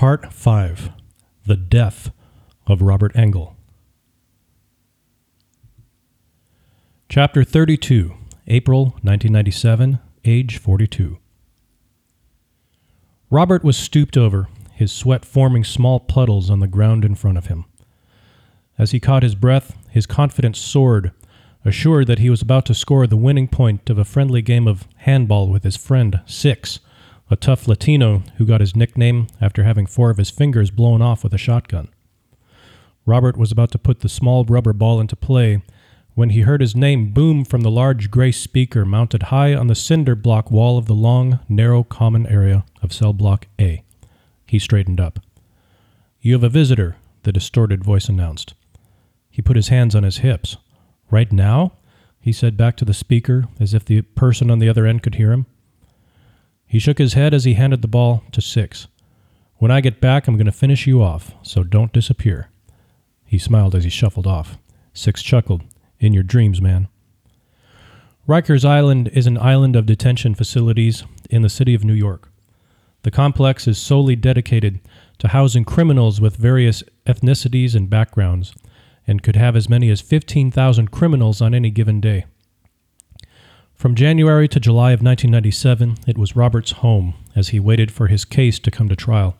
Part 5 The Death of Robert Engel. Chapter 32 April 1997, age 42. Robert was stooped over, his sweat forming small puddles on the ground in front of him. As he caught his breath, his confidence soared, assured that he was about to score the winning point of a friendly game of handball with his friend, Six, a tough Latino who got his nickname after having four of his fingers blown off with a shotgun. Robert was about to put the small rubber ball into play when he heard his name boom from the large gray speaker mounted high on the cinder block wall of the long, narrow common area of cell block A. He straightened up. You have a visitor, the distorted voice announced. He put his hands on his hips. Right now? he said back to the speaker, as if the person on the other end could hear him. He shook his head as he handed the ball to Six. When I get back, I'm going to finish you off, so don't disappear. He smiled as he shuffled off. Six chuckled. In your dreams, man. Rikers Island is an island of detention facilities in the city of New York. The complex is solely dedicated to housing criminals with various ethnicities and backgrounds, and could have as many as 15,000 criminals on any given day. From January to July of 1997, it was Robert's home as he waited for his case to come to trial.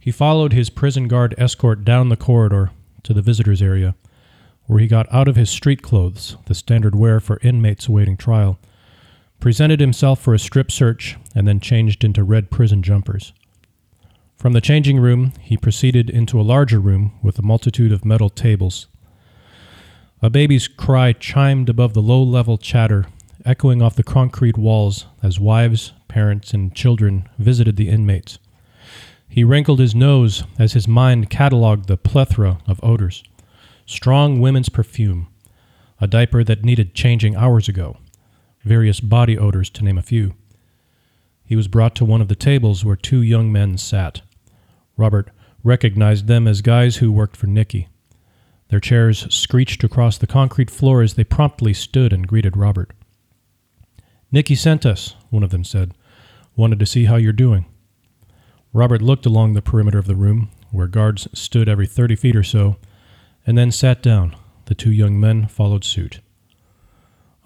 He followed his prison guard escort down the corridor to the visitors area, where he got out of his street clothes, the standard wear for inmates awaiting trial, presented himself for a strip search, and then changed into red prison jumpers. From the changing room, he proceeded into a larger room with a multitude of metal tables. A baby's cry chimed above the low level chatter, echoing off the concrete walls as wives, parents, and children visited the inmates. He wrinkled his nose as his mind catalogued the plethora of odors strong women's perfume, a diaper that needed changing hours ago, various body odors, to name a few. He was brought to one of the tables where two young men sat. Robert recognized them as guys who worked for Nicky. Their chairs screeched across the concrete floor as they promptly stood and greeted Robert. Nicky sent us, one of them said. Wanted to see how you're doing. Robert looked along the perimeter of the room, where guards stood every 30 feet or so, and then sat down. The two young men followed suit.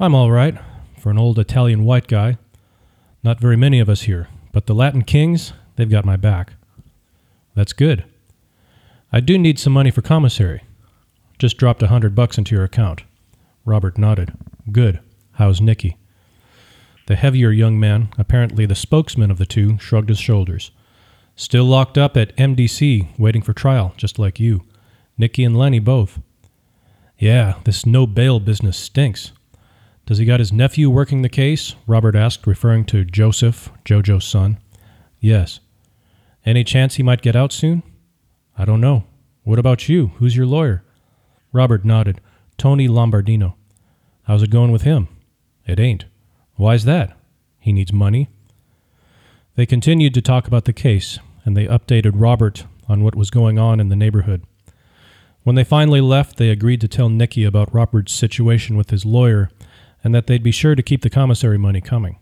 I'm all right, for an old Italian white guy. Not very many of us here, but the Latin kings, they've got my back. That's good. I do need some money for commissary. Just dropped a hundred bucks into your account. Robert nodded. Good. How's Nicky? The heavier young man, apparently the spokesman of the two, shrugged his shoulders. Still locked up at MDC, waiting for trial, just like you. Nicky and Lenny both. Yeah, this no bail business stinks. Does he got his nephew working the case? Robert asked, referring to Joseph, Jojo's son. Yes. Any chance he might get out soon? I don't know. What about you? Who's your lawyer? Robert nodded. Tony Lombardino. How's it going with him? It ain't. Why's that? He needs money. They continued to talk about the case, and they updated Robert on what was going on in the neighborhood. When they finally left, they agreed to tell Nicky about Robert's situation with his lawyer and that they'd be sure to keep the commissary money coming.